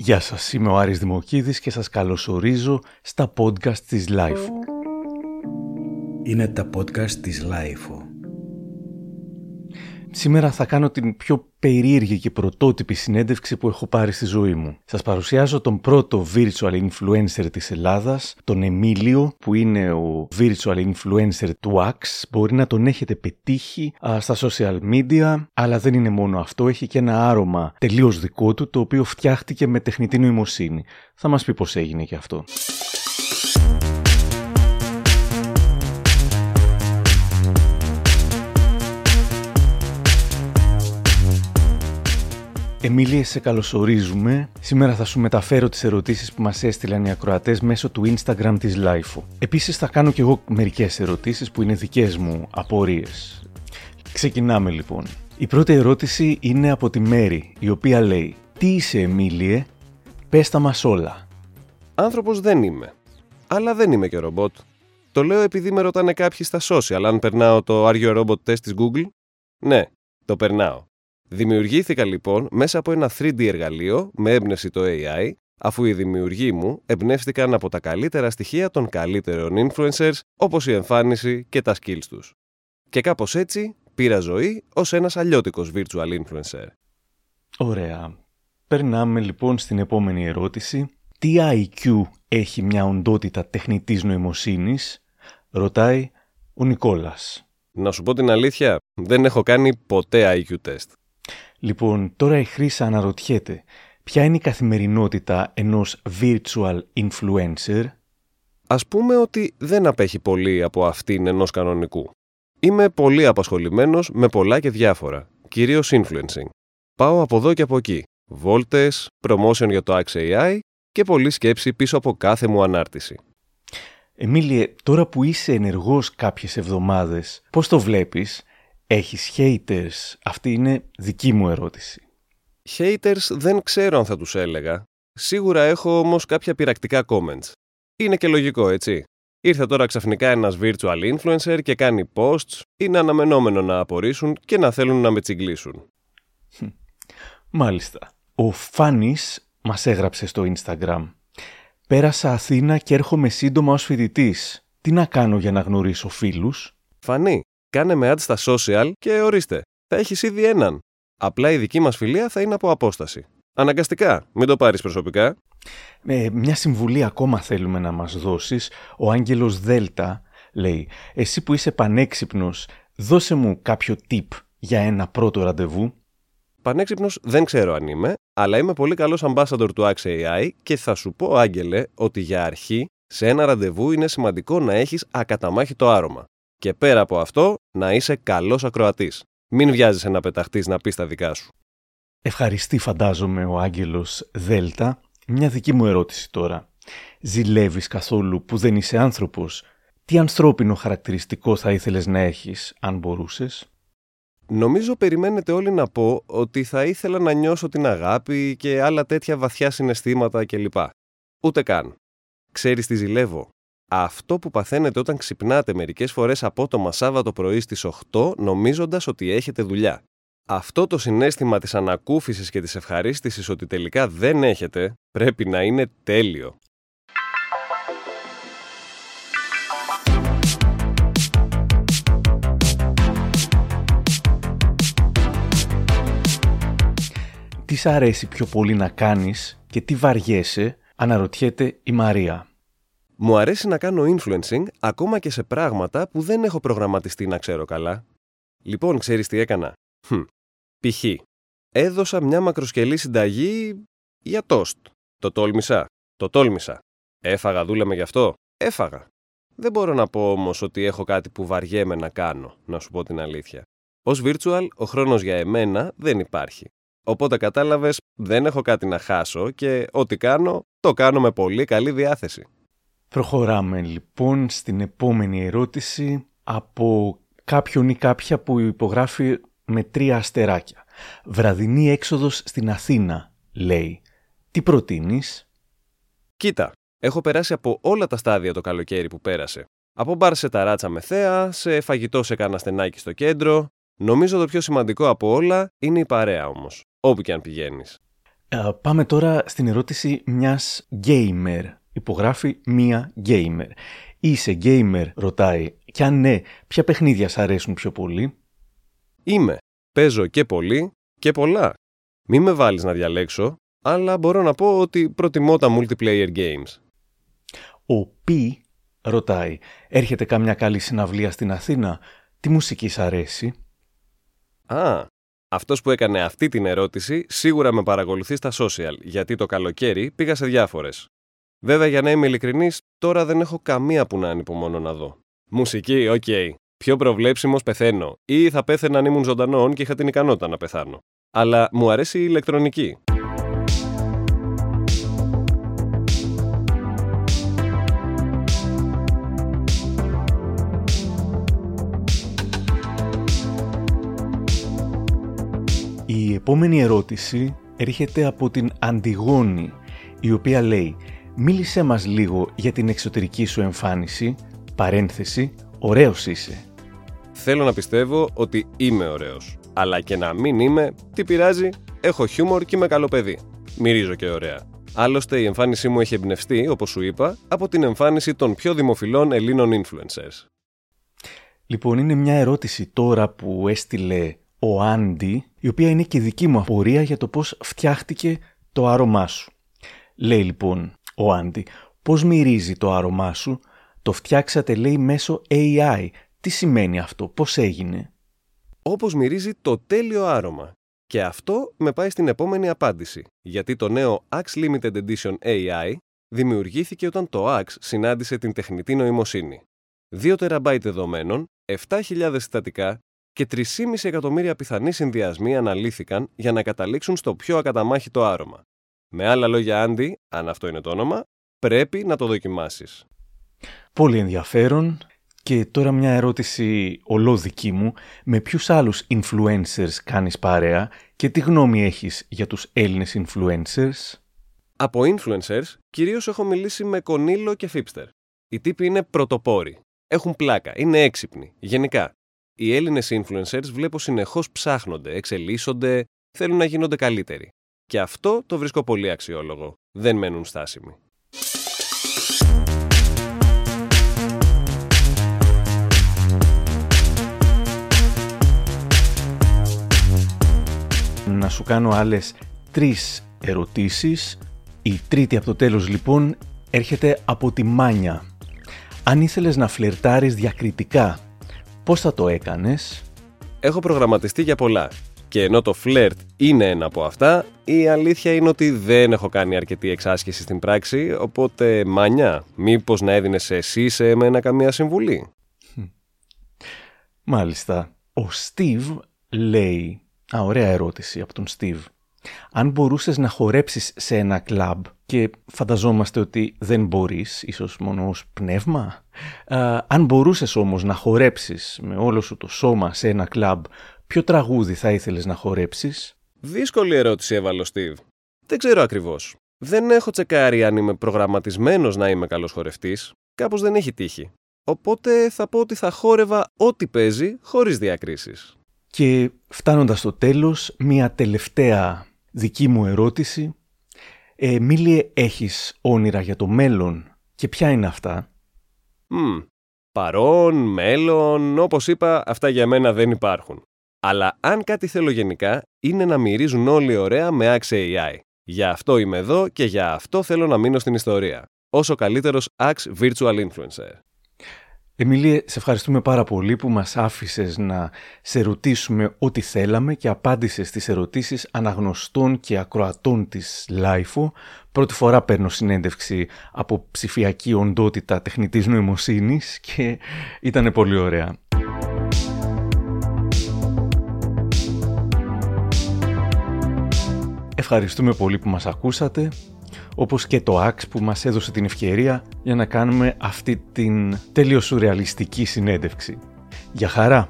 Γεια σας, είμαι ο Άρης Δημοκίδης και σας καλωσορίζω στα podcast της LIFO. Είναι τα podcast της LIFO. Σήμερα θα κάνω την πιο περίεργη και πρωτότυπη συνέντευξη που έχω πάρει στη ζωή μου. Σας παρουσιάζω τον πρώτο virtual influencer της Ελλάδας, τον Εμίλιο, που είναι ο virtual influencer του Axe. Μπορεί να τον έχετε πετύχει α, στα social media, αλλά δεν είναι μόνο αυτό, έχει και ένα άρωμα τελείως δικό του, το οποίο φτιάχτηκε με τεχνητή νοημοσύνη. Θα μας πει πώς έγινε και αυτό. Εμίλια, σε καλωσορίζουμε. Σήμερα θα σου μεταφέρω τις ερωτήσεις που μας έστειλαν οι ακροατές μέσω του Instagram της LIFO. Επίσης θα κάνω κι εγώ μερικές ερωτήσεις που είναι δικές μου απορίες. Ξεκινάμε λοιπόν. Η πρώτη ερώτηση είναι από τη Μέρη, η οποία λέει «Τι είσαι Εμίλιε, πες τα μας όλα». Άνθρωπος δεν είμαι. Αλλά δεν είμαι και ρομπότ. Το λέω επειδή με ρωτάνε κάποιοι στα social αν περνάω το Are You a Robot test της Google; Ναι, το περνάω. Δημιουργήθηκα λοιπόν μέσα από ένα 3D εργαλείο με έμπνευση το AI, αφού οι δημιουργοί μου εμπνεύστηκαν από τα καλύτερα στοιχεία των καλύτερων influencers, όπως η εμφάνιση και τα skills τους. Και κάπως έτσι πήρα ζωή ως ένας αλλιώτικος virtual influencer. Ωραία. Περνάμε λοιπόν στην επόμενη ερώτηση. Τι IQ έχει μια οντότητα τεχνητής νοημοσύνης, ρωτάει ο Νικόλας. Να σου πω την αλήθεια, δεν έχω κάνει ποτέ IQ test. Λοιπόν, τώρα η Χρύσα αναρωτιέται ποια είναι η καθημερινότητα ενός virtual influencer; Ας πούμε ότι δεν απέχει πολύ από αυτήν ενός κανονικού. Είμαι πολύ απασχολημένος με πολλά και διάφορα, κυρίως influencing. Πάω από εδώ και από εκεί. Βόλτες, promotion για το Axe AI και πολλή σκέψη πίσω από κάθε μου ανάρτηση. Εμίλιε, τώρα που είσαι ενεργός κάποιες εβδομάδες, πώς το βλέπεις, Έχεις haters; Αυτή είναι δική μου ερώτηση. Haters δεν ξέρω αν θα τους έλεγα. Σίγουρα έχω όμως κάποια πειρακτικά comments. Είναι και λογικό, έτσι. Ήρθε τώρα ξαφνικά ένας virtual influencer και κάνει posts. Είναι αναμενόμενο να απορρίσουν και να θέλουν να με τσιγκλίσουν. Μάλιστα. Ο Φάνης μας έγραψε στο Instagram. Πέρασα Αθήνα και έρχομαι σύντομα ως φοιτητής. Τι να κάνω για να γνωρίσω φίλους; Φανή, κάνε με ad στα social και ορίστε, θα έχεις ήδη έναν. Απλά η δική μας φιλία θα είναι από απόσταση. Αναγκαστικά, μην το πάρεις προσωπικά. Ε, μια συμβουλή ακόμα θέλουμε να μας δώσεις. Ο Άγγελος Δέλτα λέει «Εσύ που είσαι πανέξυπνος, δώσε μου κάποιο tip για ένα πρώτο ραντεβού». Πανέξυπνος δεν ξέρω αν είμαι, αλλά είμαι πολύ καλός ambassador του Axe AI και θα σου πω, Άγγελε, ότι για αρχή σε ένα ραντεβού είναι σημαντικό να έχεις ακαταμάχητο άρωμα. Και πέρα από αυτό, να είσαι καλός ακροατής. Μην βιάζεσαι να πεταχτείς να πεις τα δικά σου. Ευχαριστεί, φαντάζομαι, ο Άγγελος Δέλτα. Μια δική μου ερώτηση τώρα. Ζηλεύεις καθόλου που δεν είσαι άνθρωπος; Τι ανθρώπινο χαρακτηριστικό θα ήθελες να έχεις, αν μπορούσες; Νομίζω περιμένετε όλοι να πω ότι θα ήθελα να νιώσω την αγάπη και άλλα τέτοια βαθιά συναισθήματα κλπ. Ούτε καν. Ξέρεις τι ζηλεύω; Αυτό που παθαίνετε όταν ξυπνάτε μερικές φορές απότομα Σάββατο πρωί στις 8 νομίζοντας ότι έχετε δουλειά. Αυτό το συνέστημα της ανακούφισης και της ευχαρίστησης ότι τελικά δεν έχετε πρέπει να είναι τέλειο. Τι σ' αρέσει πιο πολύ να κάνεις και τι βαριέσαι, αναρωτιέται η Μαρία. Μου αρέσει να κάνω influencing ακόμα και σε πράγματα που δεν έχω προγραμματιστεί να ξέρω καλά. Λοιπόν, ξέρεις τι έκανα; Hm. Π.χ. Έδωσα μια μακροσκελή συνταγή για τόστ. Το τόλμησα. Το τόλμησα. Έφαγα, δούλεμε γι' αυτό; Έφαγα. Δεν μπορώ να πω όμως ότι έχω κάτι που βαριέμαι να κάνω, να σου πω την αλήθεια. Ω virtual, ο χρόνος για εμένα δεν υπάρχει. Οπότε κατάλαβες, δεν έχω κάτι να χάσω και ό,τι κάνω, το κάνω με πολύ καλή διάθεση. Προχωράμε λοιπόν στην επόμενη ερώτηση από κάποιον ή κάποια που υπογράφει με τρία αστεράκια. Βραδινή έξοδος στην Αθήνα, λέει. Τι προτείνεις; Κοίτα, έχω περάσει από όλα τα στάδια το καλοκαίρι που πέρασε. Από μπαρ σε ταράτσα με θέα, σε φαγητό σε κάνα στενάκι στο κέντρο. Νομίζω το πιο σημαντικό από όλα είναι η παρέα όμως, όπου και αν πηγαίνεις. Ε, πάμε τώρα στην ερώτηση μιας gamer. Υπογράφει μία gamer. Είσαι gamer, ρωτάει. Και αν ναι, ποια παιχνίδια σ' αρέσουν πιο πολύ; Είμαι. Παίζω και πολύ και πολλά. Μη με βάλεις να διαλέξω, αλλά μπορώ να πω ότι προτιμώ τα multiplayer games. Ο Πι ρωτάει. Έρχεται κάμια καλή συναυλία στην Αθήνα. Τι μουσική σ' αρέσει; Α, αυτός που έκανε αυτή την ερώτηση σίγουρα με παρακολουθεί στα social, γιατί το καλοκαίρι πήγα σε διάφορες. Βέβαια, για να είμαι ειλικρινής, τώρα δεν έχω καμία που να ανυπομονώ να δω. Μουσική, οκ. Πιο προβλέψιμος πεθαίνω. Ή θα πέθαινα αν ήμουν ζωντανό ον και είχα την ικανότητα να πεθάνω. Αλλά μου αρέσει η ηλεκτρονική. Η επόμενη ερώτηση έρχεται από την Αντιγόνη, η οποία λέει «Μίλησέ μας λίγο για την εξωτερική σου εμφάνιση, παρένθεση, ωραίος είσαι». Θέλω να πιστεύω ότι είμαι ωραίος. Αλλά και να μην είμαι, τι πειράζει, έχω χιούμορ και είμαι καλό παιδί. Μυρίζω και ωραία. Άλλωστε, η εμφάνισή μου έχει εμπνευστεί, όπως σου είπα, από την εμφάνιση των πιο δημοφιλών Ελλήνων influencers. Λοιπόν, είναι μια ερώτηση τώρα που έστειλε ο Άντι, η οποία είναι και δική μου απορία για το πώς φτιάχτηκε το άρωμά σου. Λέει λοιπόν ο Άντι, πώς μυρίζει το άρωμά σου, το φτιάξατε λέει μέσω AI. Τι σημαίνει αυτό, πώς έγινε; Όπως μυρίζει το τέλειο άρωμα. Και αυτό με πάει στην επόμενη απάντηση, γιατί το νέο Axe Limited Edition AI δημιουργήθηκε όταν το Axe συνάντησε την τεχνητή νοημοσύνη. 2 TB δεδομένων, 7.000 συστατικά και 3,5 εκατομμύρια πιθανοί συνδυασμοί αναλύθηκαν για να καταλήξουν στο πιο ακαταμάχητο άρωμα. Με άλλα λόγια, Άντι, αν αυτό είναι το όνομα, πρέπει να το δοκιμάσεις. Πολύ ενδιαφέρον. Και τώρα μια ερώτηση ολόδική μου. Με ποιους άλλους influencers κάνεις παρέα και τι γνώμη έχεις για τους Έλληνες influencers? Από influencers, κυρίως έχω μιλήσει με Κονίλο και Φίπστερ. Οι τύποι είναι πρωτοπόροι. Έχουν πλάκα, είναι έξυπνοι. Γενικά, οι Έλληνες influencers βλέπω συνεχώς ψάχνονται, εξελίσσονται, θέλουν να γίνονται καλύτεροι. Και αυτό το βρίσκω πολύ αξιόλογο. Δεν μένουν στάσιμοι. Να σου κάνω άλλες τρεις ερωτήσεις. Η τρίτη από το τέλος λοιπόν έρχεται από τη Μάνια. Αν ήθελες να φλερτάρεις διακριτικά Πώς θα το έκανες; Έχω προγραμματιστεί για πολλά. Και ενώ το φλερτ είναι ένα από αυτά, η αλήθεια είναι ότι δεν έχω κάνει αρκετή εξάσκηση στην πράξη, οπότε μανιά, μήπως να έδινες εσύ σε εμένα καμία συμβουλή; Μάλιστα. Ο Στίβ λέει... Α, ωραία ερώτηση από τον Στίβ. Αν μπορούσες να χορέψεις σε ένα κλαμπ και φανταζόμαστε ότι δεν μπορείς, ίσως μόνο ως πνεύμα, αν μπορούσες όμως να χορέψεις με όλο σου το σώμα σε ένα κλαμπ, ποιο τραγούδι θα ήθελες να χορέψεις; Δύσκολη ερώτηση έβαλε ο Στίβ. Δεν ξέρω ακριβώς. Δεν έχω τσεκάρει αν είμαι προγραμματισμένος να είμαι καλός χορευτής. Κάπως δεν έχει τύχει. Οπότε θα πω ότι θα χόρευα ό,τι παίζει χωρίς διακρίσεις. Και φτάνοντας στο τέλος, μία τελευταία δική μου ερώτηση. Ε, Μίλιε, έχεις όνειρα για το μέλλον και ποια είναι αυτά; Mm. Παρόν, μέλλον, όπως είπα, αυτά για μένα δεν υπάρχουν. Αλλά αν κάτι θέλω γενικά, είναι να μυρίζουν όλοι ωραία με Axe AI. Για αυτό είμαι εδώ και για αυτό θέλω να μείνω στην ιστορία. Όσο καλύτερος Axe Virtual Influencer. Εμίλια, σε ευχαριστούμε πάρα πολύ που μας άφησες να σε ρωτήσουμε ό,τι θέλαμε και απάντησες στις ερωτήσεις αναγνωστών και ακροατών της LIFO. Πρώτη φορά παίρνω συνέντευξη από ψηφιακή οντότητα τεχνητής νοημοσύνης και ήταν πολύ ωραία. Ευχαριστούμε πολύ που μας ακούσατε όπως και το AX που μας έδωσε την ευκαιρία για να κάνουμε αυτή την τέλειο σουρεαλιστική συνέντευξη. Για χαρά!